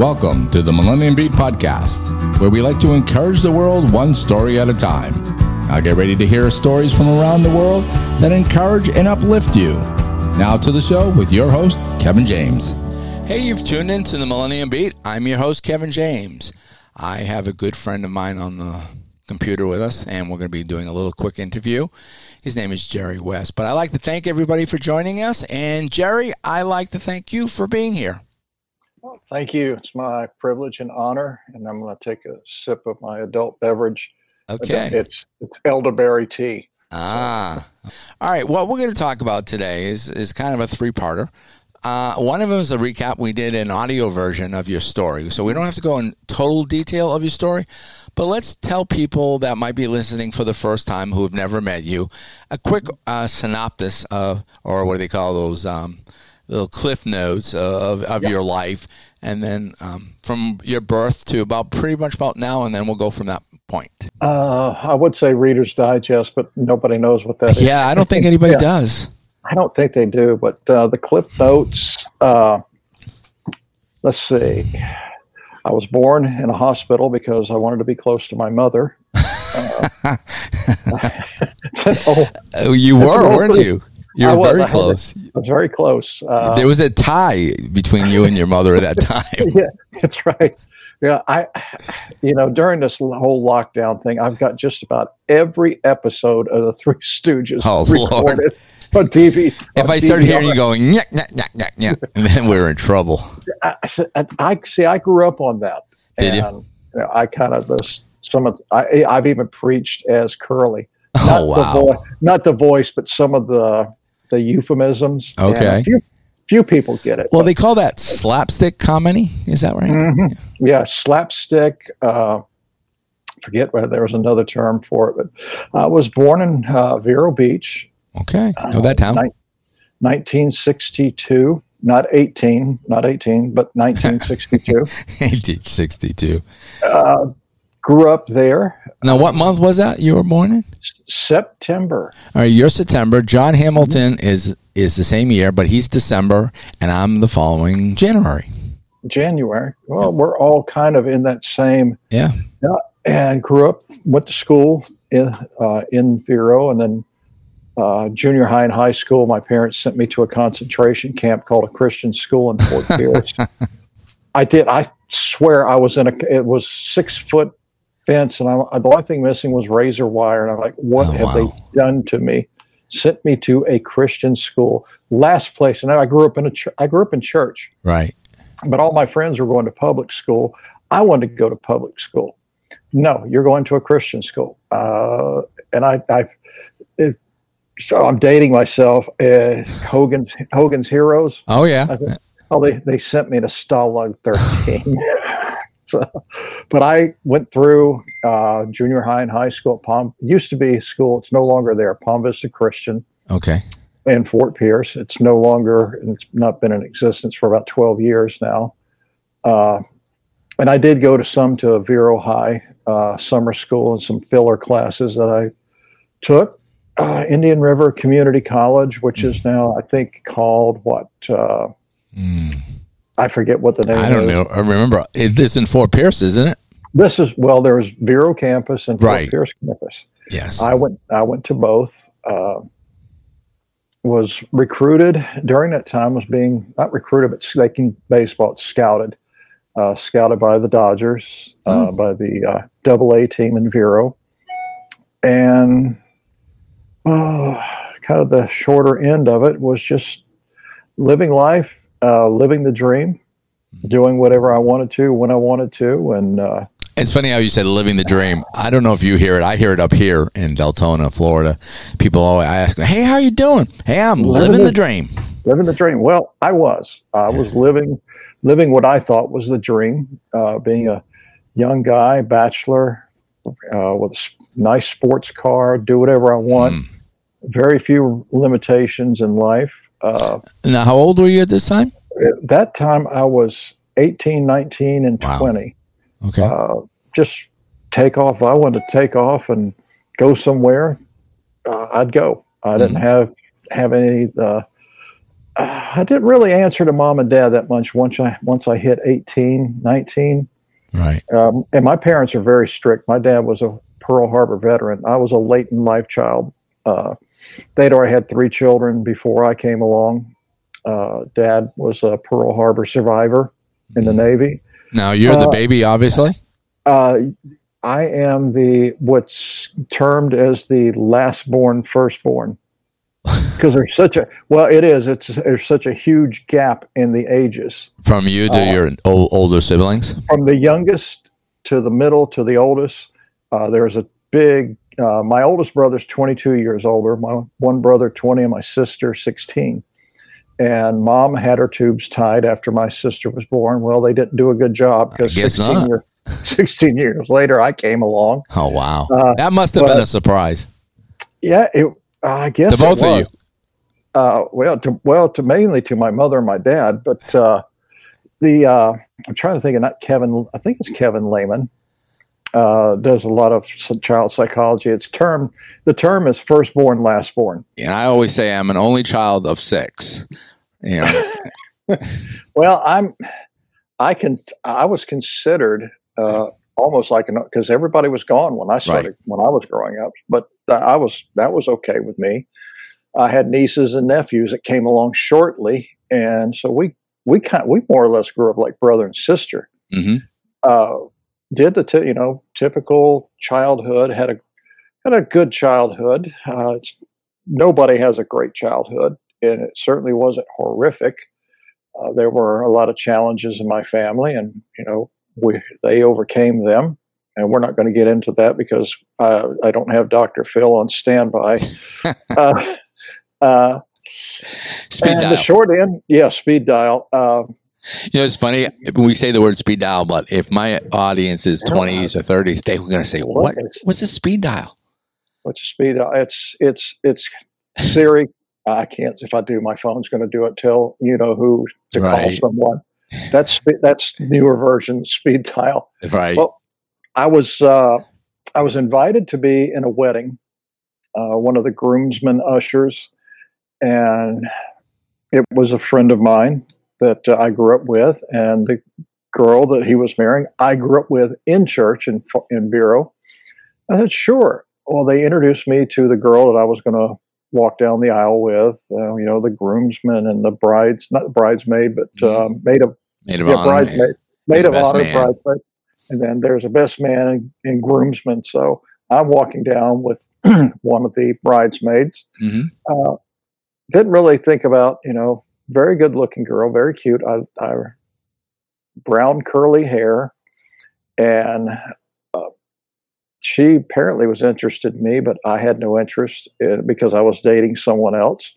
Welcome to the Millennium Beat Podcast, where we like to encourage the world one story at a time. Now get ready to hear stories from around the world that encourage and uplift you. Now to the show with your host, Kevin James. Hey, you've tuned in to the Millennium Beat. I'm your host, Kevin James. I have a good friend of mine on the computer with us, and we're going to be doing a little quick interview. His name is Jerry West. But I like to thank everybody for joining us. And Jerry, I like to thank you for being here. Well, thank you. It's my privilege and honor. And I'm going to take a sip of my adult beverage. Okay. It's, it's elderberry tea. Ah. All right. What we're going to talk about today is, is kind of a three parter. Uh, one of them is a recap. We did an audio version of your story. So we don't have to go in total detail of your story, but let's tell people that might be listening for the first time who have never met you a quick uh, synopsis of, or what do they call those um, little cliff notes of, of your life, and then um, from your birth to about pretty much about now, and then we'll go from that point. Uh, I would say Reader's Digest, but nobody knows what that is. Yeah, I don't think anybody yeah. does. I don't think they do, but uh, the Cliff Notes. Uh, let's see. I was born in a hospital because I wanted to be close to my mother. Uh, oh, you were, weren't you? You were was, very close. I was very close. Uh, there was a tie between you and your mother at that time. yeah, that's right. Yeah, I, you know, during this whole lockdown thing, I've got just about every episode of the Three Stooges oh, recorded. Lord on TV. If on I started hearing you going, yeah, yeah, yeah, yeah, and then we are in trouble. I, I, I see. I grew up on that. Did and, you? you know, I kind of those some of I, I've even preached as Curly. Not oh wow! The vo- not the voice, but some of the the euphemisms. Okay. Few, few, people get it. Well, but, they call that slapstick comedy. Is that right? Mm-hmm. Yeah. yeah, slapstick. Uh, forget whether there was another term for it, but I was born in uh, Vero Beach, Okay. Know that town. 1962, not 18, not 18, but 1962. 1862. Uh, grew up there. Now, what month was that you were born in? September. All right, you're September. John Hamilton is is the same year, but he's December, and I'm the following January. January. Well, we're all kind of in that same. Yeah. yeah and grew up, went to school in uh, in Vero, and then uh, junior high and high school, my parents sent me to a concentration camp called a Christian school in Fort Pierce. I did. I swear I was in a. It was six foot fence, and I, the only thing missing was razor wire. And I'm like, what oh, have wow. they done to me? Sent me to a Christian school. Last place, and I grew up in a. Ch- I grew up in church. Right. But all my friends were going to public school. I wanted to go to public school. No, you're going to a Christian school. Uh, and I, I it, so I'm dating myself. Uh, Hogan's Hogan's Heroes. Oh yeah. Think, oh, they they sent me to Stalag 13. so, but I went through uh, junior high and high school at Palm. Used to be school. It's no longer there. Palm Vista Christian. Okay. In Fort Pierce, it's no longer. It's not been in existence for about 12 years now. Uh, and I did go to some to Vero High uh, summer school and some filler classes that I took uh, Indian River Community College, which is now I think called what? Uh, mm. I forget what the name. I don't is. know. I remember is this in Fort Pierce, isn't it? This is well. There's Vero campus and Fort right. Pierce campus. Yes, I went. I went to both. Uh, was recruited during that time. Was being not recruited, but can baseball scouted. Uh, scouted by the Dodgers, mm. by the uh, Double A team in Vero, and uh, kind of the shorter end of it was just living life, uh, living the dream, doing whatever I wanted to when I wanted to, and. Uh, it's funny how you said living the dream. I don't know if you hear it. I hear it up here in Deltona, Florida. People always I ask, "Hey, how are you doing?" "Hey, I'm living, living the, the, dream." Living the dream. Well, I was. I was living, living what I thought was the dream. Uh, being a young guy, bachelor, uh, with a nice sports car, do whatever I want. Mm. Very few limitations in life. Uh, now, how old were you at this time? At that time, I was 18, 19, and wow. 20. Okay. Uh, just take off. I wanted to take off and go somewhere. Uh, I'd go. I didn't mm-hmm. have have any uh, I didn't really answer to mom and dad that much once I once I hit 18, 19. Right. Um, and my parents are very strict. My dad was a Pearl Harbor veteran. I was a late in life child. Uh, they'd already had three children before I came along. Uh, dad was a Pearl Harbor survivor in the Navy. Now you're the Uh, baby, obviously. Uh, I am the what's termed as the last born, firstborn, because there's such a well, it is. It's there's such a huge gap in the ages From you to uh, your o- older siblings. from the youngest to the middle to the oldest. Uh, there's a big. Uh, my oldest brother's 22 years older. My one brother 20, and my sister 16. And mom had her tubes tied after my sister was born. Well, they didn't do a good job because 16 not. years, 16 years later, I came along. Oh wow, Uh, that must have been a surprise Yeah, it, I guess to both of you. Uh, well, to well, to mainly to my mother and my dad, but uh, the uh, I'm trying to think of not Kevin. I think it's Kevin Leman. Uh, does a lot of child psychology. It's term. The term is firstborn, lastborn. And I always say I'm an only child of six. You know, Well, I'm. I can. I was considered uh, almost like an because everybody was gone when I started when I was growing up. But I was that was okay with me. I had nieces and nephews that came along shortly, and so we we kind we more or less grew up like brother and sister. hmm Uh, did the t- you know typical childhood had a had a good childhood. Uh, it's, nobody has a great childhood, and it certainly wasn't horrific. Uh, there were a lot of challenges in my family, and you know we they overcame them. And we're not going to get into that because uh, I don't have Dr. Phil on standby. uh, uh, speed and dial. the short end, yeah, speed dial. Uh, you know, it's funny when we say the word speed dial, but if my audience is 20s or 30s, they were going to say, "What? What is- a speed dial?" what's a speed dial? It's it's it's Siri. I can't. If I do, my phone's going to do it. Tell you know who to call someone. That's that's newer version speed dial. Right. Well, I was uh, I was invited to be in a wedding. Uh, one of the groomsmen ushers, and it was a friend of mine that uh, I grew up with, and the girl that he was marrying, I grew up with in church in in Vero. I said, "Sure." Well, they introduced me to the girl that I was going to walk down the aisle with. Uh, you know, the groomsmen and the brides, not the bridesmaid, but Mhm. um, maid of Maid of yeah, honor. bridesmaid, maid of honor, man. bridesmaid, and then there's a best man and, and groomsman. So I'm walking down with one of the bridesmaids. Mhm. Uh, didn't really think about, you know, very good looking girl, very cute. I, I brown curly hair, and uh, she apparently was interested in me, but I had no interest in, because I was dating someone else.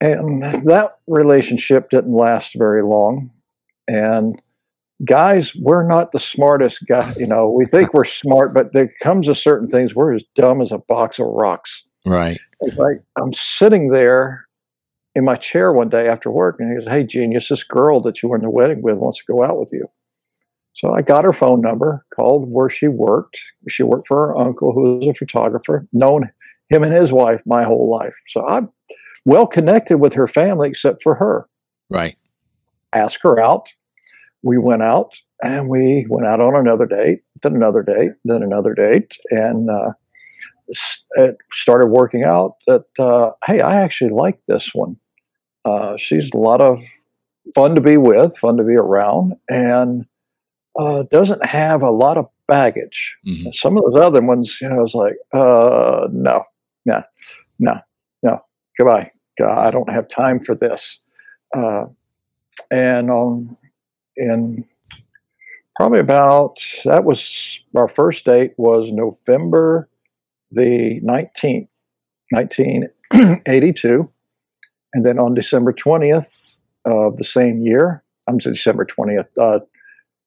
And that relationship didn't last very long. And guys, we're not the smartest guy. You know, we think we're smart, but there comes to certain things we're as dumb as a box of rocks. Right. It's like I'm sitting there in my chair one day after work, and he goes, "Hey, genius, this girl that you were in the wedding with wants to go out with you." So I got her phone number, called where she worked. She worked for her uncle, who was a photographer, known him and his wife my whole life. So I'm well connected with her family, except for her. Right. Ask her out. We went out, and we went out on another date, then another date, then another date, and uh, it started working out that uh, hey, I actually like this one. Uh, she's a lot of fun to be with, fun to be around, and uh, doesn't have a lot of baggage. Mhm. Some of those other ones, you know, I was like, uh, no, no, no, no, goodbye. Uh, I don't have time for this. Uh, and um, in probably about that was our first date was November the 19th, 1982. And then on December 20th of the same year, I'm December 20th, uh,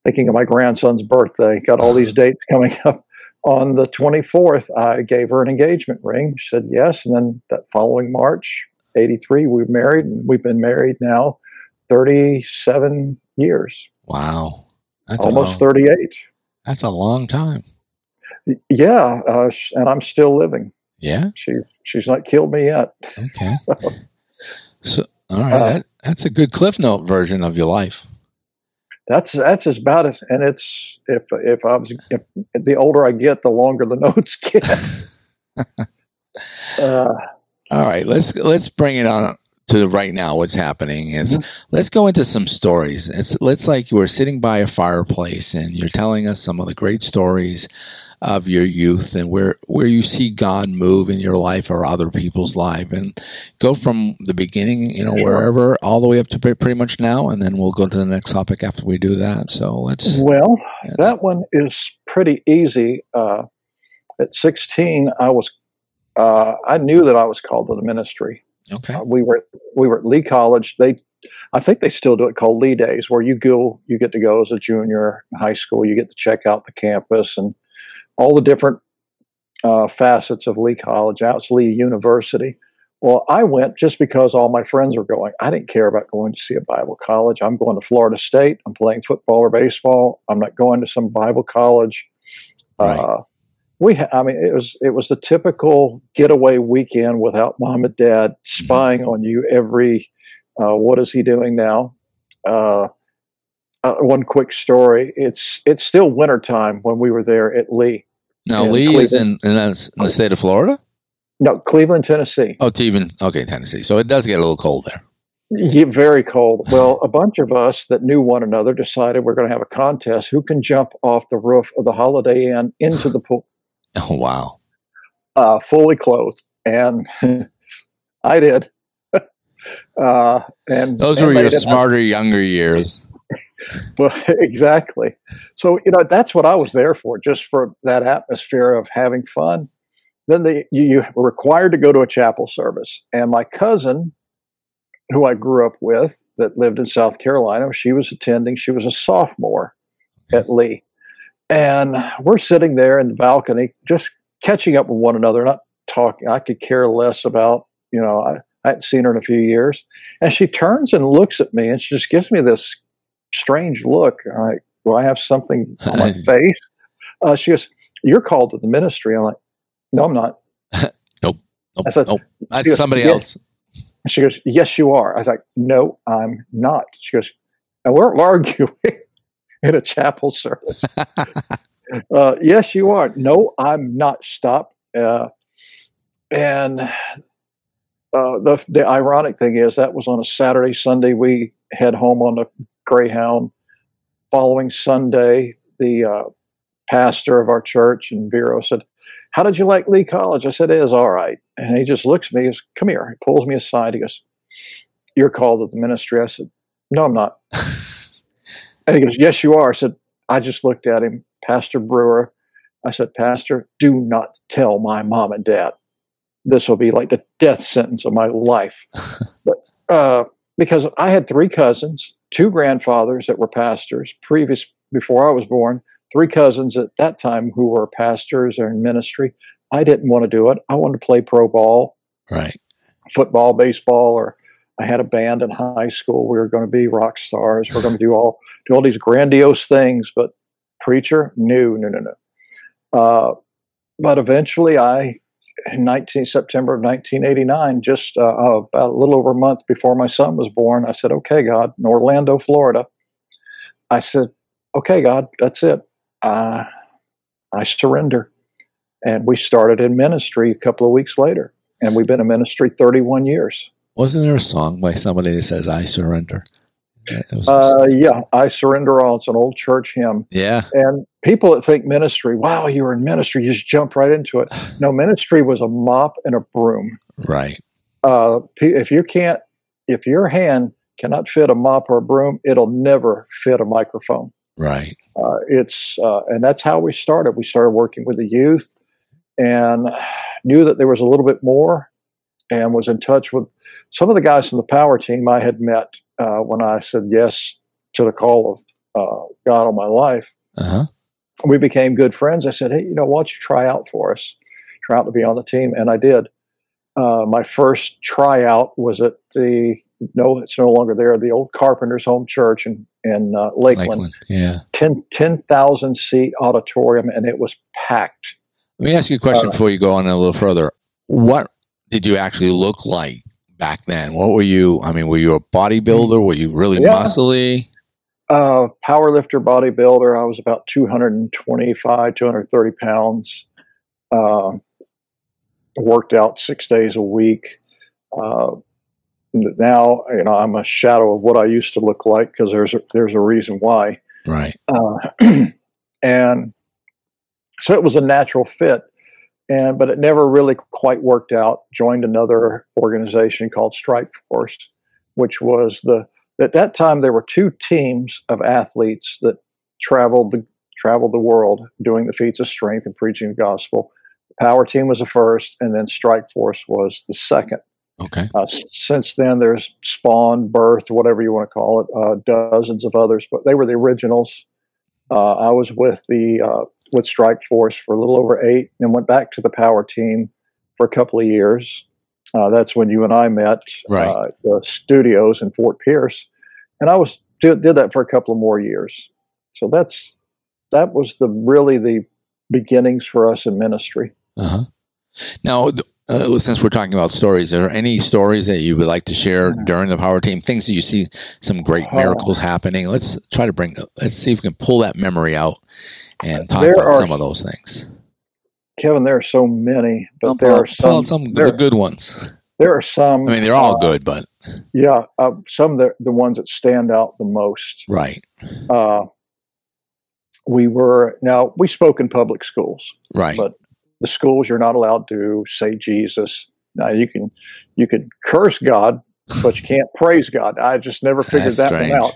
thinking of my grandson's birthday, got all these dates coming up. On the 24th, I gave her an engagement ring. She said yes. And then that following March, 83, we married, and we've been married now 37 years, Wow. That's almost long, 38. That's a long time. Yeah, uh, and I'm still living. Yeah. She she's not killed me yet. Okay. So, All right, uh, that, that's a good Cliff Note version of your life. That's that's as about as, and it's if if I was if, the older I get, the longer the notes get. uh, All right, let's let's bring it on to right now. What's happening is mm-hmm. let's go into some stories. It's let's like you were sitting by a fireplace and you're telling us some of the great stories of your youth and where where you see God move in your life or other people's life, and go from the beginning, you know, wherever all the way up to pretty much now, and then we'll go to the next topic after we do that. So let's. Well, that one is pretty easy. Uh, at 16, I was uh, I knew that I was called to the ministry. Okay. Uh, we were we were at Lee College. They I think they still do it called Lee Days, where you go, you get to go as a junior in high school. You get to check out the campus and all the different uh, facets of Lee College. Now it's Lee University. Well, I went just because all my friends were going. I didn't care about going to see a Bible college. I'm going to Florida State. I'm playing football or baseball. I'm not going to some Bible college. Right. Uh, we, ha- I mean, it was it was the typical getaway weekend without mom and dad mm-hmm. spying on you every. Uh, what is he doing now? Uh, uh, one quick story. It's it's still wintertime when we were there at Lee. Now Lee Cleveland. is in, in, the, state of Florida. No, Cleveland, Tennessee. Oh, even okay, Tennessee. So it does get a little cold there. Yeah, very cold. Well, a bunch of us that knew one another decided we're going to have a contest who can jump off the roof of the Holiday Inn into the pool. Oh wow! Uh, fully clothed, and I did. uh, and those and were your smarter, younger years. Well, exactly. So you know that's what I was there for, just for that atmosphere of having fun. Then they, you, you were required to go to a chapel service, and my cousin, who I grew up with, that lived in South Carolina, she was attending. She was a sophomore at Lee, and we're sitting there in the balcony, just catching up with one another, not talking. I could care less about you know. I, I hadn't seen her in a few years. And she turns and looks at me and she just gives me this strange look. I'm like, do I have something on my face? Uh, she goes, you're called to the ministry. I'm like, no, I'm not. nope. Nope. I said, nope. That's goes, somebody yes. else. She goes, yes, you are. I was like, no, I'm not. She goes, and we're arguing in a chapel service. uh, yes, you are. No, I'm not. Stop. Uh, and uh, the the ironic thing is that was on a Saturday. Sunday we head home on a Greyhound. Following Sunday, the uh, pastor of our church and Vero said, How did you like Lee College? I said, It is all right. And he just looks at me, he goes, Come here. He pulls me aside. He goes, You're called to the ministry. I said, No, I'm not. and he goes, Yes, you are. I said, I just looked at him, Pastor Brewer. I said, Pastor, do not tell my mom and dad. This will be like the death sentence of my life. but uh, because I had three cousins two grandfathers that were pastors previous before I was born, three cousins at that time who were pastors or in ministry. I didn't want to do it. I wanted to play pro ball, right? Football, baseball, or I had a band in high school. We were going to be rock stars. We are going to do all do all these grandiose things. But preacher, no, no, no, no. Uh, but eventually, I 19 September of 1989, just uh, about a little over a month before my son was born, I said, "Okay, God, in Orlando, Florida." I said, "Okay, God, that's it. Uh, I surrender." And we started in ministry a couple of weeks later, and we've been in ministry 31 years. Wasn't there a song by somebody that says "I surrender"? Uh, yeah, I surrender all. It's an old church hymn. Yeah, and people that think ministry, wow, you were in ministry, you just jump right into it. No, ministry was a mop and a broom. Right. Uh, if you can't, if your hand cannot fit a mop or a broom, it'll never fit a microphone. Right. Uh, it's uh, and that's how we started. We started working with the youth, and knew that there was a little bit more, and was in touch with some of the guys from the power team I had met uh, when I said yes to the call of uh, God on my life. Uh-huh. We became good friends. I said, "Hey, you know, why don't you try out for us? Try out to be on the team," and I did. Uh, my first tryout was at the no, it's no longer there. The old Carpenter's Home Church in in uh, Lakeland. Lakeland. Yeah, 10,000 seat auditorium, and it was packed. Let me ask you a question uh, before you go on a little further. What did you actually look like back then? What were you? I mean, were you a bodybuilder? Were you really Yeah. muscly? Uh, power lifter, bodybuilder. I was about 225, 230 pounds. Uh, worked out six days a week. Uh, now, you know, I'm a shadow of what I used to look like because there's a, there's a reason why. Right. Uh, and so it was a natural fit. And but it never really quite worked out. Joined another organization called Strike Force, which was the at that time there were two teams of athletes that traveled the traveled the world doing the feats of strength and preaching the gospel. The power team was the first, and then Strike Force was the second. Okay. Uh, since then, there's Spawn, Birth, whatever you want to call it, uh, dozens of others, but they were the originals. Uh, I was with the uh, with Strike Force for a little over eight, and went back to the Power Team for a couple of years. Uh, that's when you and I met, Right. uh, the studios in Fort Pierce, and I was did, did that for a couple of more years. So that's that was the really the beginnings for us in ministry. Uh huh. Now, uh, since we're talking about stories, are there any stories that you would like to share during the power team? Things that you see some great Oh. miracles happening. Let's try to bring. Let's see if we can pull that memory out and talk There about are- some of those things. Kevin, there are so many, but Well, there pull- are some. some there, the good ones. there are some. I mean, they're all uh, good, but Yeah, uh, some of the, the ones that stand out the most. right, Uh, we were now we spoke in public schools. right, But the schools you're not allowed to say Jesus. Now you can you can curse God, but you can't praise God. I just never figured That's that strange. one out.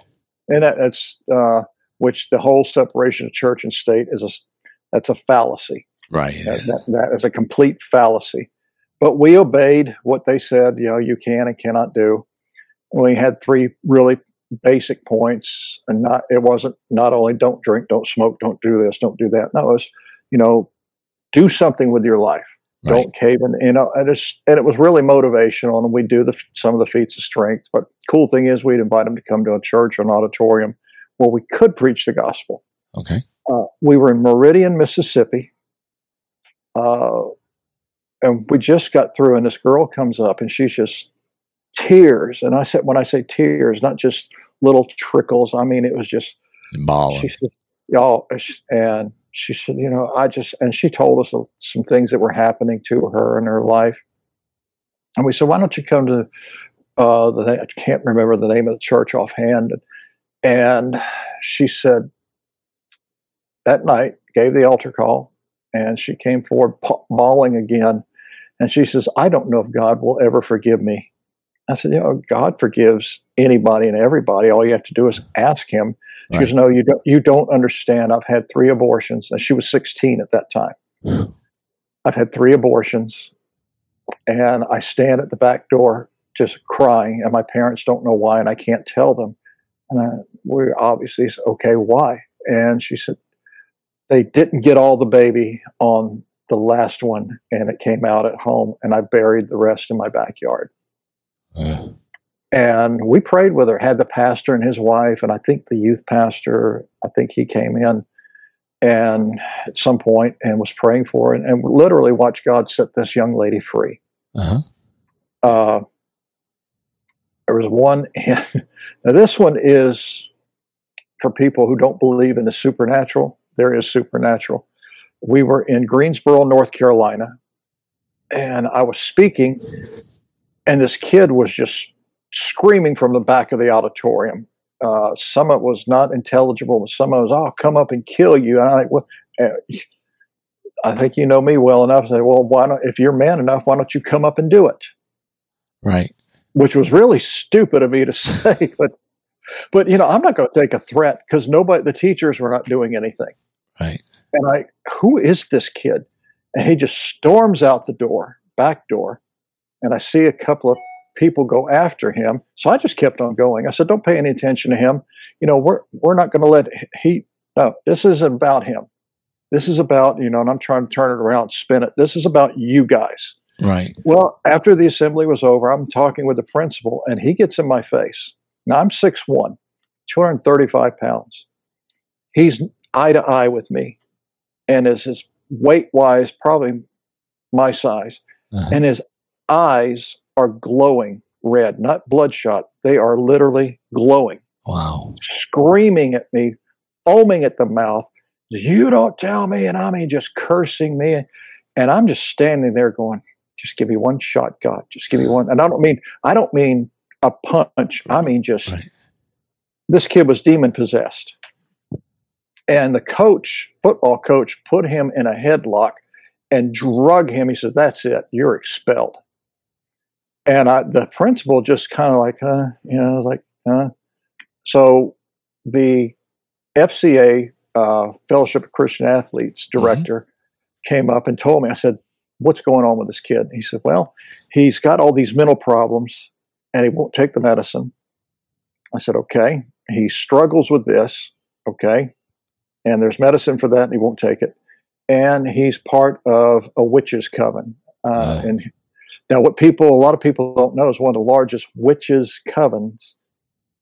And that, that's uh, which the whole separation of church and state is a that's a fallacy. right. That, that, that is a complete fallacy. But we obeyed what they said, you know, you can and cannot do. We had three really basic points, and not it wasn't not only don't drink, don't smoke, don't do this, don't do that. No, it's you know, do something with your life. Right. Don't cave in. You know, and it's and it was really motivational, and we do the some of the feats of strength. But cool thing is, we'd invite them to come to a church or an auditorium where we could preach the gospel. Okay. Uh, we were in Meridian, Mississippi, uh, and we just got through. And this girl comes up, and she's just tears. And I said, when I say tears, not just little trickles. I mean, it was just. Ballin'. She said, "Y'all," and she said, "You know, I just," and she told us some things that were happening to her in her life. And we said, "Why don't you come to uh, the? I can't remember the name of the church offhand." And she said, that night, gave the altar call, and she came forward bawling again. And she says, I don't know if God will ever forgive me. I said, You know, God forgives anybody and everybody. All you have to do is ask Him. She Right. goes, No, you don't, you don't understand. I've had three abortions. And she was 16 at that time. I've had three abortions. And I stand at the back door just crying, and my parents don't know why, and I can't tell them. And I, we obviously said, Okay, why? And she said, They didn't get all the baby on the last one, and it came out at home, and I buried the rest in my backyard. Uh, And we prayed with her, had the pastor and his wife, and I think the youth pastor, I think he came in and at some point and was praying for her and, and literally watched God set this young lady free. uh-huh. Uh, there was one, now this one is for people who don't believe in the supernatural. There is supernatural. We were in Greensboro, North Carolina, and I was speaking, and this kid was just screaming from the back of the auditorium. Uh, some of it was not intelligible, but some of it was, "I'll come up and kill you." And I well, uh, I think you know me well enough. to say, well, why don't if you're man enough, why don't you come up and do it? Right. Which was really stupid of me to say, but but you know, I'm not going to take a threat because nobody, the teachers were not doing anything. Right. And I, who is this kid? And he just storms out the door, back door, and I see a couple of people go after him. So I just kept on going. I said, "Don't pay any attention to him. You know, we're we're not going to let he. No, this isn't about him. This is about you know." And I'm trying to turn it around, spin it. This is about you guys. Right. Well, after the assembly was over, I'm talking with the principal, and he gets in my face. Now I'm 6'1, 235 pounds. He's eye to eye with me, and is his weight wise probably my size, Uh-huh. and his eyes are glowing red, not bloodshot. They are literally glowing, Wow. screaming at me, foaming at the mouth. You don't tell me, and I mean just cursing me, and I'm just standing there going, "Just give me one shot, God. Just give me one." And I don't mean I don't mean a punch. I mean just Right. this kid was demon possessed. And the coach, football coach, put him in a headlock and drug him. He says, That's it, you're expelled. And I, the principal just kind of like, uh, you know, like, huh. So the FCA, uh, Fellowship of Christian Athletes director, came up and told me, I said, What's going on with this kid? He said, Well, he's got all these mental problems and he won't take the medicine. I said, Okay. He struggles with this. Okay. And there's medicine for that and he won't take it. And he's part of a witches' coven. Uh. And now, what people, a lot of people don't know, is one of the largest witches' covens,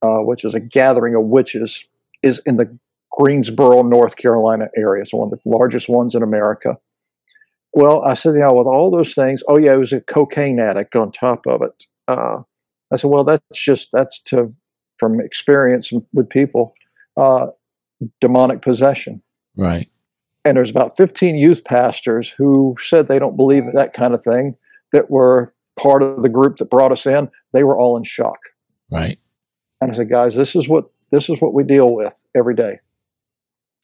uh, which is a gathering of witches, is in the Greensboro, North Carolina area. It's one of the largest ones in America. Well, I said, you know, with all those things, oh yeah, he was a cocaine addict on top of it. Uh, I said, well, that's just that's to from experience with people, uh, demonic possession. Right. And there's about 15 youth pastors who said they don't believe that kind of thing. That were part of the group that brought us in. They were all in shock. Right. And I said, guys, this is what this is what we deal with every day.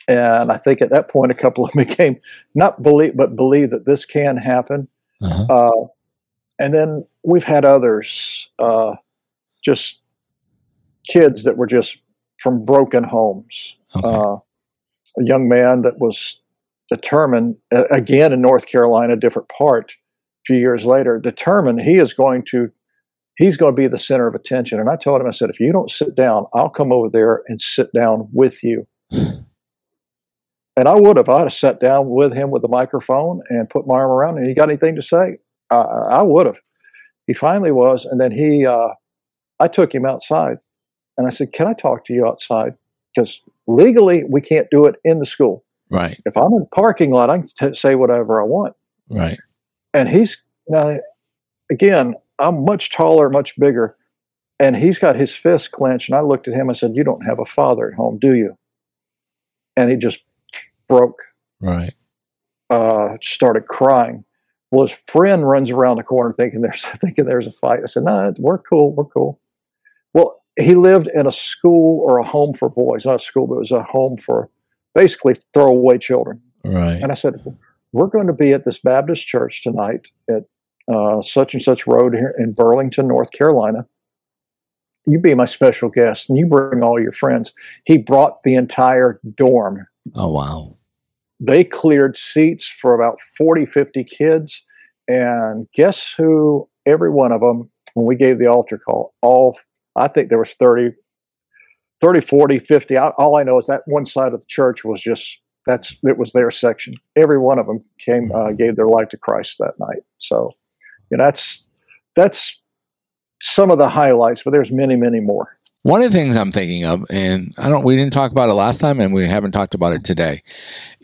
And I think at that point, a couple of them became not believe, but believe that this can happen. Uh-huh. Uh, and then we've had others, uh, just kids that were just from broken homes. Okay. Uh, a young man that was determined, uh, again in North Carolina, different part, a few years later, determined he is going to, he's going to be the center of attention. And I told him, I said, if you don't sit down, I'll come over there and sit down with you. And I would have. I'd have sat down with him with the microphone and put my arm around him. He got anything to say? Uh, I would have. He finally was, and then he, uh, I took him outside, and I said, "Can I talk to you outside? Because legally we can't do it in the school. right. If I'm in the parking lot, I can t- say whatever I want." Right. And he's now, again, I'm much taller, much bigger, and he's got his fist clenched. And I looked at him. I said, "You don't have a father at home, do you?" And he just broke Right. uh, started crying. Well, his friend runs around the corner thinking there's thinking there's a fight. I said, "No, we're cool. We're cool." Well, he lived in a school or a home for boys, not a school, but it was a home for basically throwaway children. Right. And I said, "We're going to be at this Baptist church tonight at uh, such and such road here in Burlington, North Carolina. You be my special guest, and you bring all your friends." He brought the entire dorm Oh wow. They cleared seats for about 40 50 kids and guess who every one of them when we gave the altar call all i think there was 30 30 40 50 I- all i know is that one side of the church was just that's it was their section. Every one of them came uh, gave their life to christ that night. So you know that's that's some of the highlights but there's many many more One of the things I'm thinking of, and I don't, we didn't talk about it last time, and we haven't talked about it today.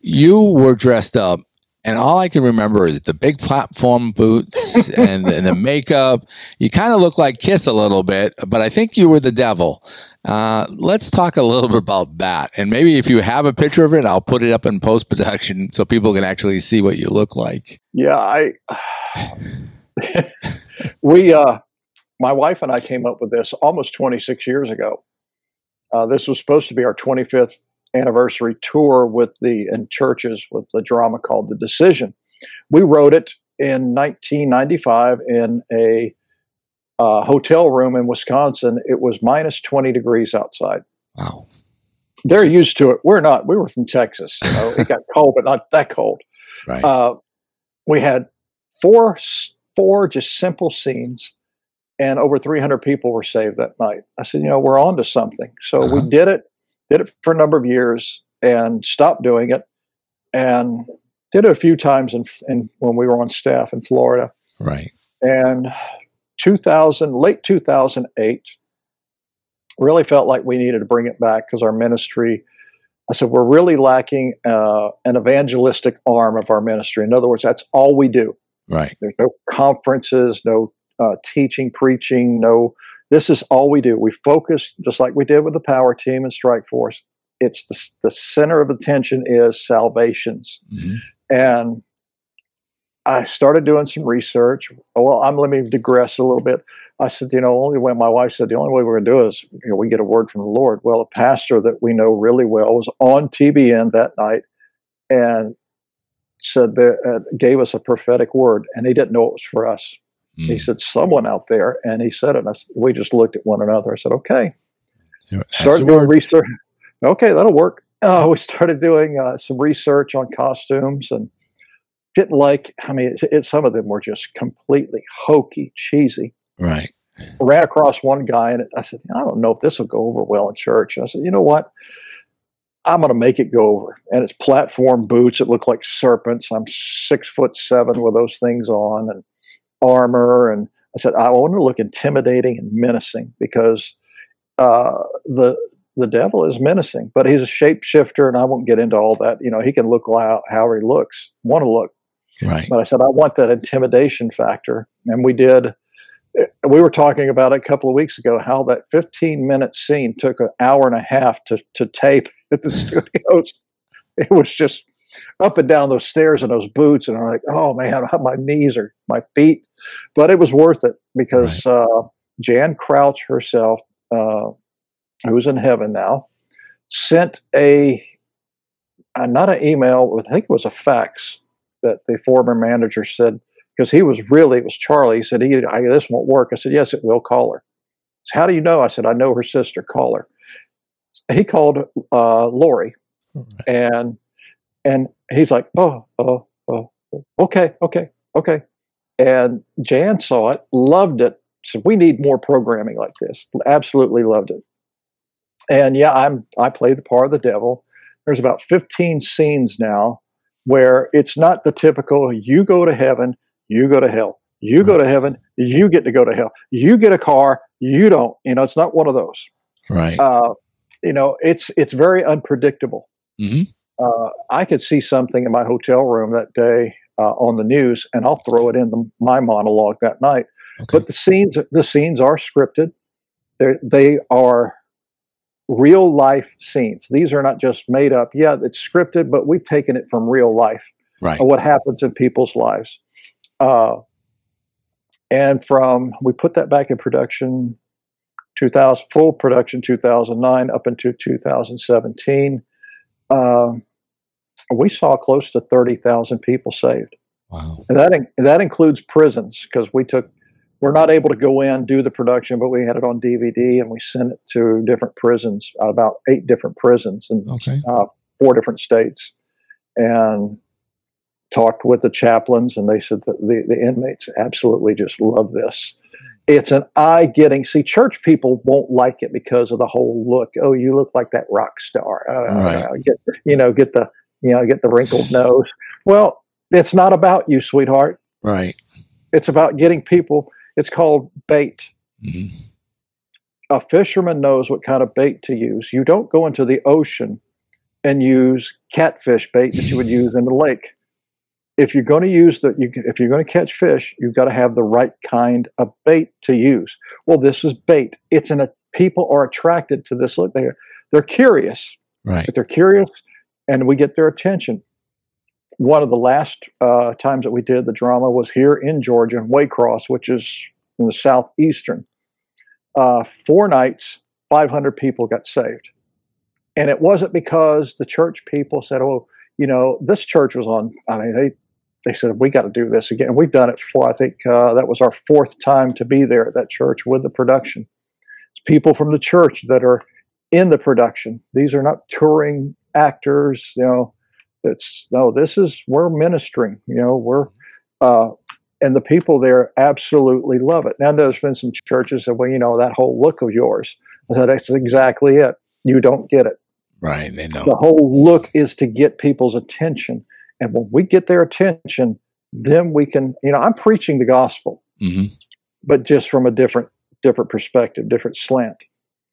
You were dressed up, and all I can remember is the big platform boots and, and the makeup. You kind of look like Kiss a little bit, but I think you were the devil. Uh, let's talk a little bit about that, and maybe if you have a picture of it, I'll put it up in post production so people can actually see what you look like. Yeah, I we uh my wife and I came up with this almost 26 years ago. Uh, this was supposed to be our 25th anniversary tour with the in churches with the drama called The Decision. We wrote it in 1995 in a uh, hotel room in Wisconsin. It was minus 20 degrees outside. Wow. They're used to it. We're not. We were from Texas. You know, it got cold, but not that cold. Right. Uh, we had four four just simple scenes, and over 300 people were saved that night. I said, you know, we're on to something. So Uh-huh. we did it, did it for a number of years, and stopped doing it, and did it a few times in, in when we were on staff in Florida. right. And 2000, late 2008, really felt like we needed to bring it back because our ministry. I said we're really lacking uh, an evangelistic arm of our ministry. In other words, that's all we do. Right. There's no conferences, no uh, teaching, preaching. No, this is all we do. We focus, just like we did with the power team and strike force. It's the, the center of attention is salvations. Mm-hmm. And I started doing some research. Well, I'm let me digress a little bit. I said, you know, only when my wife said the only way we're going to do it is you know we get a word from the Lord. Well, a pastor that we know really well was on TBN that night and said that uh, gave us a prophetic word, and he didn't know it was for us. Mm. He said someone out there, and he said it. And I, we just looked at one another. I said, okay. Start doing research. Okay, that'll work. Uh, we started doing uh, some research on costumes and didn't like. I mean, it, it, some of them were just completely hokey, cheesy. Right. ran across one guy, and I said, I don't know if this will go over well in church. And I said, you know what? I'm going to make it go over. And it's platform boots that look like serpents. I'm six foot seven with those things on, and armor. And I said, I want to look intimidating and menacing because uh, the the devil is menacing, but he's a shapeshifter, and I won't get into all that. You know, he can look how he looks, want to look. Right. But I said, I want that intimidation factor. And we did, we were talking about it a couple of weeks ago, how that 15 minute scene took an hour and a half to, to tape at the studios. It was just up and down those stairs in those boots. And I'm like, oh man, my knees or my feet. But it was worth it because right. uh, Jan Crouch herself, uh, who's in heaven now, sent a, uh, not an email, I think it was a fax that the former manager said, because he was really, it was Charlie. He said, he, I, This won't work. I said, Yes, it will. Call her. Said, How do you know? I said, I know her sister. Call her. He called uh, Lori, and and he's like, Oh, oh, oh, okay, okay, okay. And Jan saw it, loved it. Said, We need more programming like this. Absolutely loved it. And yeah, I'm I play the part of the devil. There's about 15 scenes now where it's not the typical you go to heaven, you go to hell. You go to heaven, you get to go to hell. You get a car, you don't. You know, it's not one of those. Right. Uh, you know, it's it's very unpredictable. Mm-hmm. Uh, I could see something in my hotel room that day uh, on the news, and I'll throw it in the, my monologue that night. Okay. But the scenes the scenes are scripted. They they are real life scenes. These are not just made up. Yeah, it's scripted, but we've taken it from real life. Right. What happens in people's lives. Uh, and from we put that back in production 2000 full production 2009 up into 2017 uh, we saw close to 30,000 people saved wow and that in, that includes prisons because we took we're not able to go in do the production, but we had it on DVD and we sent it to different prisons, about eight different prisons in okay. uh, four different states, and talked with the chaplains, and they said that the the inmates absolutely just love this. It's an eye getting. See, church people won't like it because of the whole look. Oh, you look like that rock star. Uh, right. uh, get you know, get the you know, get the wrinkled nose. Well, it's not about you, sweetheart. Right. It's about getting people it's called bait. Mm-hmm. A fisherman knows what kind of bait to use. You don't go into the ocean and use catfish bait that you would use in the lake. If you're going to use the, you, if you're going to catch fish, you've got to have the right kind of bait to use. Well, this is bait. It's an a people are attracted to this. Look, they're they're curious. Right. If they're curious, and we get their attention. One of the last uh, times that we did the drama was here in Georgia, Waycross, which is in the southeastern. Uh, four nights, 500 people got saved. And it wasn't because the church people said, oh, you know, this church was on, I mean, they, they said, we got to do this again. We've done it for, I think uh, that was our fourth time to be there at that church with the production. It's people from the church that are in the production. These are not touring actors, you know, it's no, this is, we're ministering, you know, we're, uh, and the people there absolutely love it. Now, there's been some churches that, well, you know, that whole look of yours. I said, that's exactly it. You don't get it. Right. They know. The whole look is to get people's attention. And when we get their attention, then we can, you know, I'm preaching the gospel, mm-hmm. but just from a different, different perspective, different slant.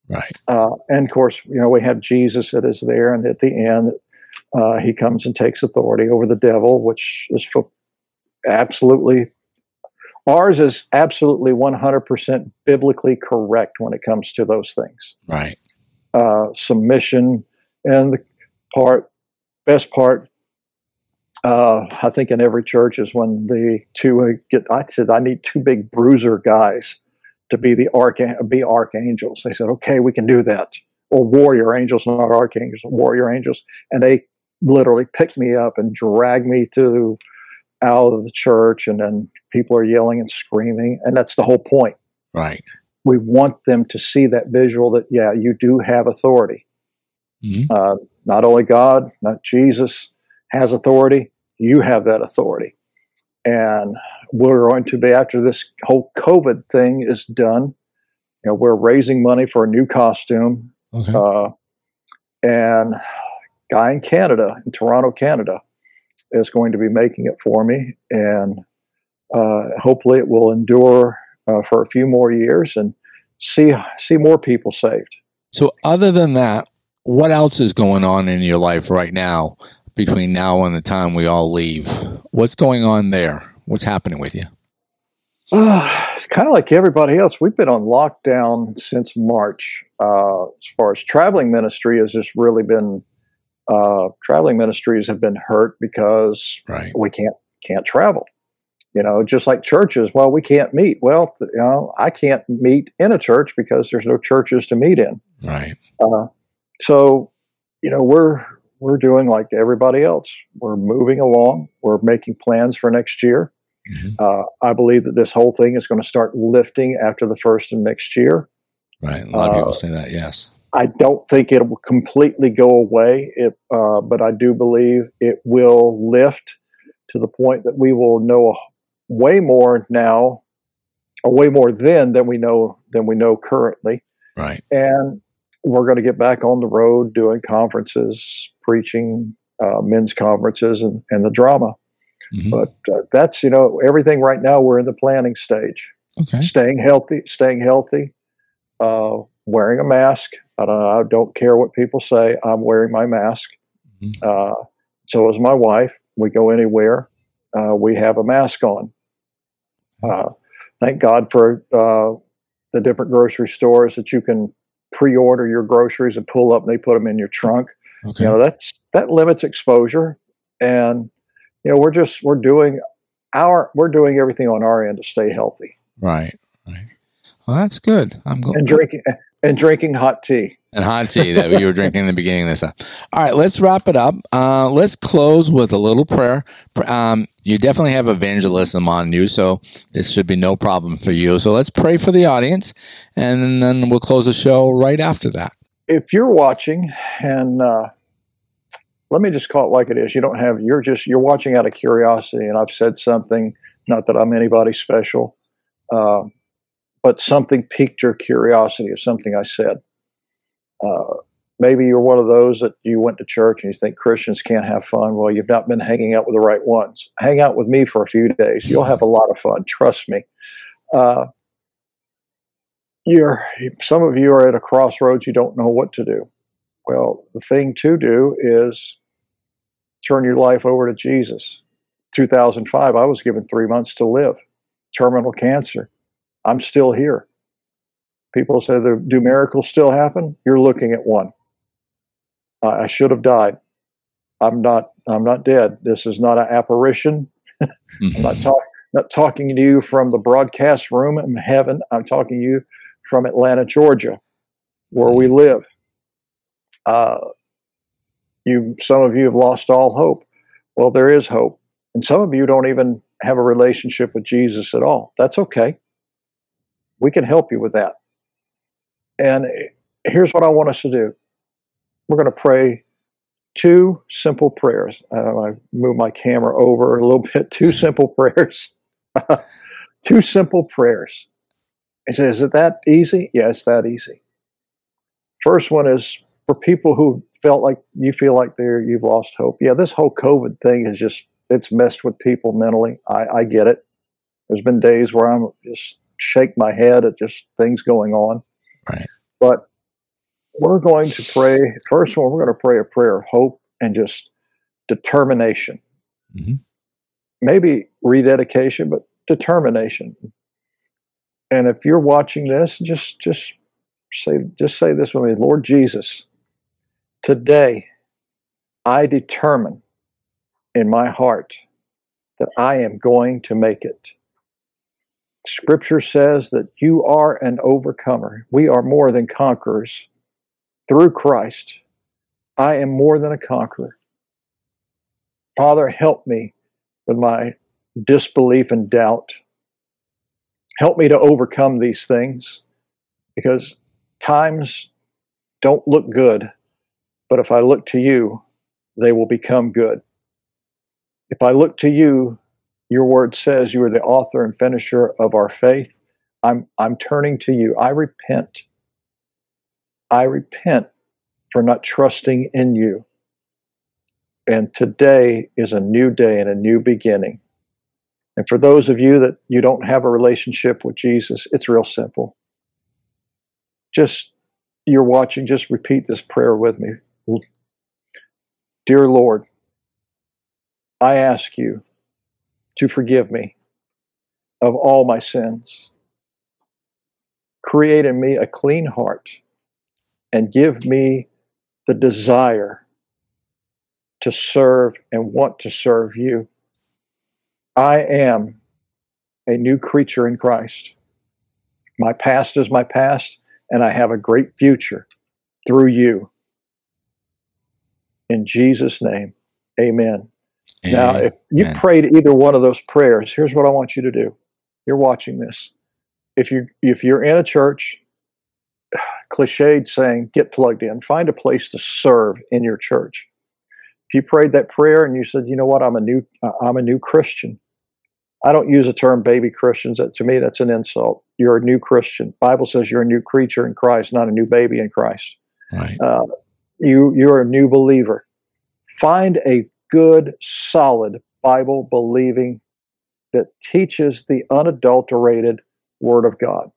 Right. Uh, and of course, you know, we have Jesus that is there, and at the end, uh, he comes and takes authority over the devil, which is for absolutely ours is absolutely 100% biblically correct when it comes to those things. Right. Uh, submission and the part, best part, uh, I think in every church is when the two get. I said I need two big bruiser guys to be the arch be archangels. They said, okay, we can do that, or warrior angels, not archangels, warrior angels, and they literally picked me up and dragged me to out of the church, and then people are yelling and screaming, and that's the whole point. Right. We want them to see that visual that yeah, you do have authority. Mhm. Uh, not only God, not Jesus has authority, you have that authority. And we're going to be, after this whole COVID thing is done, you know, we're raising money for a new costume. Okay. Uh, and guy in Canada, in Toronto, Canada, is going to be making it for me. And uh, hopefully it will endure uh, for a few more years and see see more people saved. So, other than that, what else is going on in your life right now between now and the time we all leave? What's going on there? What's happening with you? Uh, it's kind of like everybody else. We've been on lockdown since March. Uh, as far as traveling ministry has just really been, uh, traveling ministries have been hurt because Right. we can't can't travel. You know, just like churches. Well, we can't meet. Well, you know, I can't meet in a church because there's no churches to meet in. Right. Uh, so, you know, we're we're doing like everybody else. We're moving along. We're making plans for next year. Mhm. Uh, I believe that this whole thing is going to start lifting after the first of next year. Right. A lot of Uh, people say that. Yes. I don't think it will completely go away, it, uh, but I do believe it will lift to the point that we will know a way more now, or way more then than we know than we know currently. Right. and we're going to get back on the road doing conferences, preaching, uh, men's conferences, and, and the drama. Mhm. But uh, that's you know everything right now. We're in the planning stage. Okay. Staying healthy, staying healthy, uh, wearing a mask. I don't, I don't care what people say. I'm wearing my mask. Mhm. Uh, so is my wife. We go anywhere, uh, we have a mask on. Uh, thank God for uh, the different grocery stores that you can pre-order your groceries and pull up and they put them in your trunk Okay. you know that's that limits exposure and you know we're just we're doing our we're doing everything on our end to stay healthy Right. Right. Well, that's good. I'm going and drinking and drinking hot tea and hot tea that you were drinking in the beginning of this. stuff. All right, let's wrap it up. Uh, let's close with a little prayer. Um, you definitely have evangelism on you, so this should be no problem for you. So let's pray for the audience, and then we'll close the show right after that. if you're watching and uh, let me just call it like it is you don't have you're just you're watching out of curiosity and i've said something not that i'm anybody special uh, but something piqued your curiosity of something i said. Uh, maybe you're one of those that you went to church and you think christians can't have fun. Well you've not been hanging out with the right ones. Hang out with me for a few days. You'll have a lot of fun. Trust me. Uh, you're some of you are at a crossroads you don't know what to do. Well the thing to do is turn your life over to jesus. 2005 i was given three months to live. Terminal cancer i'm still here. People say do miracles still happen? You're looking at one. I, should have died. I'm not i'm not dead. This is not an apparition. I'm not talking not talking to you from the broadcast room in heaven. I'm talking to you from Atlanta, Georgia, where we live. Uh, you, some of you have lost all hope. Well, there is hope, and some of you don't even have a relationship with Jesus at all. That's okay. We can help you with that. And here's what I want us to do. We're going to pray two simple prayers. Uh, I move my camera over a little bit. Two simple prayers. two simple prayers. Is it that easy? Yeah, it's that easy. First one is for people who felt like you feel like they're you've lost hope. Yeah, this whole COVID thing is just it's messed with people mentally. I, I get it. There's been days where I'm just shake my head at just things going on. Right. But we're going to pray. First one, we're going to pray a prayer of hope and just determination. Mhm. Maybe rededication, but determination. And if you're watching this, just just say just say this with me, Lord Jesus, today I determine in my heart that I am going to make it. Scripture says that you are an overcomer. We are more than conquerors through Christ. I am more than a conqueror. Father, help me with my disbelief and doubt. Help me to overcome these things because times don't look good, but if I look to you, they will become good. If I look to you, your word says you are the author and finisher of our faith. I'm, I'm turning to you. I repent. I repent for not trusting in you. And today is a new day and a new beginning. And for those of you that you don't have a relationship with Jesus, it's real simple. Just you're watching, just repeat this prayer with me. Dear Lord, I ask you to forgive me of all my sins. Create in me a clean heart and give me the desire to serve and want to serve you. I am a new creature in Christ. My past is my past, and I have a great future through you. In Jesus' name, amen. Now, if you prayed either one of those prayers, here's what I want you to do. You're watching this. If you if you're in a church, cliched saying get plugged in, find a place to serve in your church. If you prayed that prayer and you said, you know what, I'm a new I'm a new Christian. I don't use the term baby Christians. That, to me, that's an insult. You're a new Christian. Bible says you're a new creature in Christ, not a new baby in Christ. Right. Uh, you you're a new believer. Find a good, solid Bible believing that teaches the unadulterated Word of God.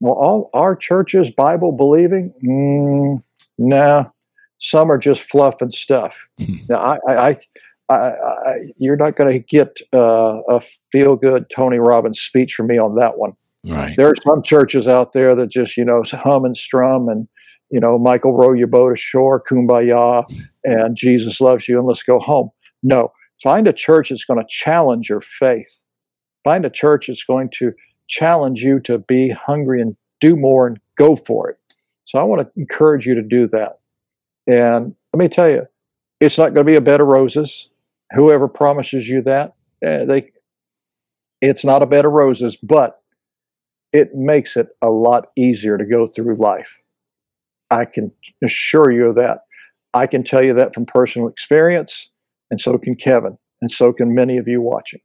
Well, all our churches Bible believing? Mm, nah, some are just fluff and stuff. now, I, I, I, I, you're not going to get uh, a feel good Tony Robbins speech from me on that one. Right. There are some churches out there that just you know hum and strum and you know, Michael, row your boat ashore, kumbaya, and Jesus loves you, and let's go home. No, find a church that's going to challenge your faith. Find a church that's going to challenge you to be hungry and do more and go for it. So I want to encourage you to do that. And let me tell you, it's not going to be a bed of roses. Whoever promises you that, eh, they, it's not a bed of roses, but it makes it a lot easier to go through life. I can assure you of that. I can tell you that from personal experience, and so can Kevin, and so can many of you watching.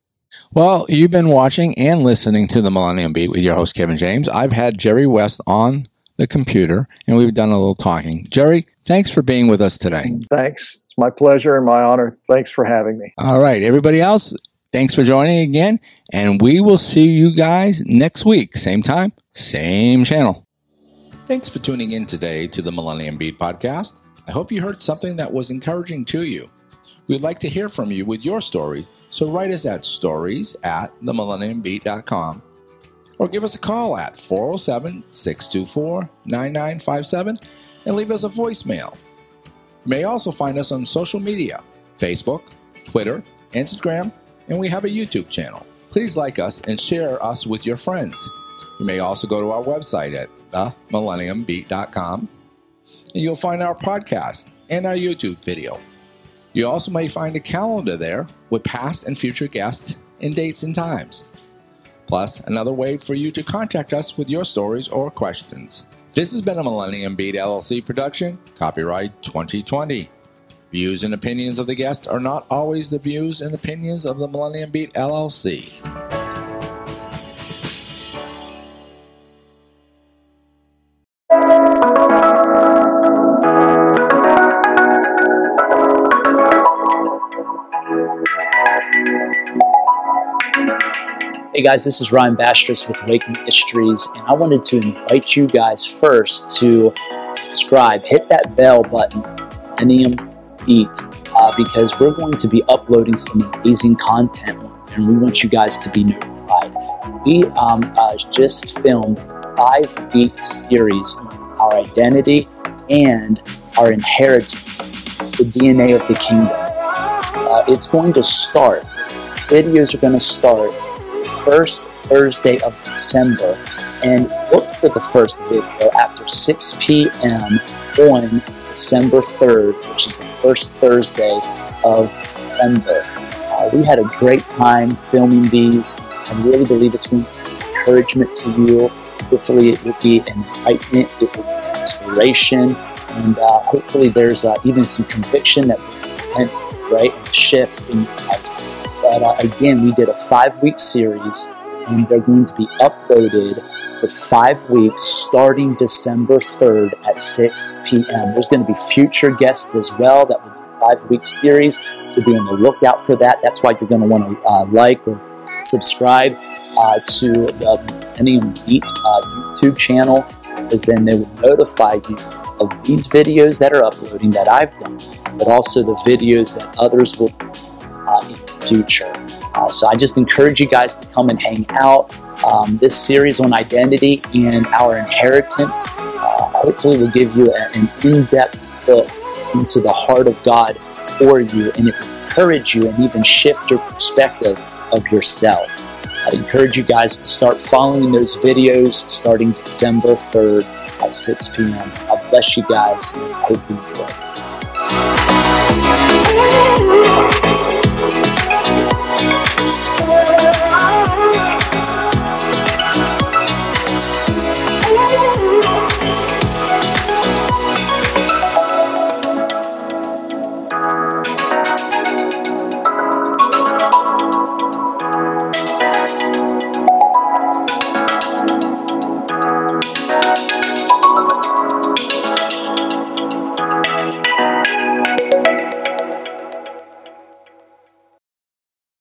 Well, you've been watching and listening to the Millennium Beat with your host, Kevin James. I've had Jerry West on the computer, and we've done a little talking. Jerry, thanks for being with us today. Thanks. It's my pleasure and my honor. Thanks for having me. All right. Everybody else, thanks for joining again, and we will see you guys next week. Same time, same channel. Thanks for tuning in today to the Millennium Beat podcast. I hope you heard something that was encouraging to you. We'd like to hear from you with your story, so write us at stories at themillenniumbeat.com or give us a call at 407 624 9957 and leave us a voicemail. You may also find us on social media Facebook, Twitter, Instagram, and we have a YouTube channel. Please like us and share us with your friends. You may also go to our website at themillenniumbeat.com, and you'll find our podcast and our YouTube video. You also may find a calendar there with past and future guests and dates and times. Plus, another way for you to contact us with your stories or questions. This has been a Millennium Beat LLC production, copyright 2020. Views and opinions of the guests are not always the views and opinions of the Millennium Beat LLC. Hey guys, this is Ryan Bastris with Wake Ministries, and I wanted to invite you guys first to subscribe, hit that bell button, Millennium Beat, uh, because we're going to be uploading some amazing content and we want you guys to be notified. We um, uh, just filmed five week series on our identity and our inheritance, the DNA of the kingdom. Uh, it's going to start, videos are going to start first Thursday of December. And look for the first video after 6 p.m. on December 3rd, which is the first Thursday of December. Uh, we had a great time filming these. I really believe it's going to be encouragement to you. Hopefully, it will be enlightenment, it will be inspiration, and uh, hopefully, there's uh, even some conviction that will repent, right, shift in. But uh, again, we did a five week series, and they're going to be uploaded for five weeks starting December 3rd at 6 p.m. There's going to be future guests as well that will do five week series, so be on the lookout for that. That's why you're going to want to uh, like or subscribe uh, to the Millennium Beat uh, YouTube channel, because then they will notify you of these videos that are uploading that I've done, but also the videos that others will future. Uh, so I just encourage you guys to come and hang out. Um, this series on identity and our inheritance uh, hopefully will give you an in depth look into the heart of God for you and encourage you and even shift your perspective of yourself. I encourage you guys to start following those videos starting December 3rd at 6 p.m. I bless you guys. And hope you enjoy. Thank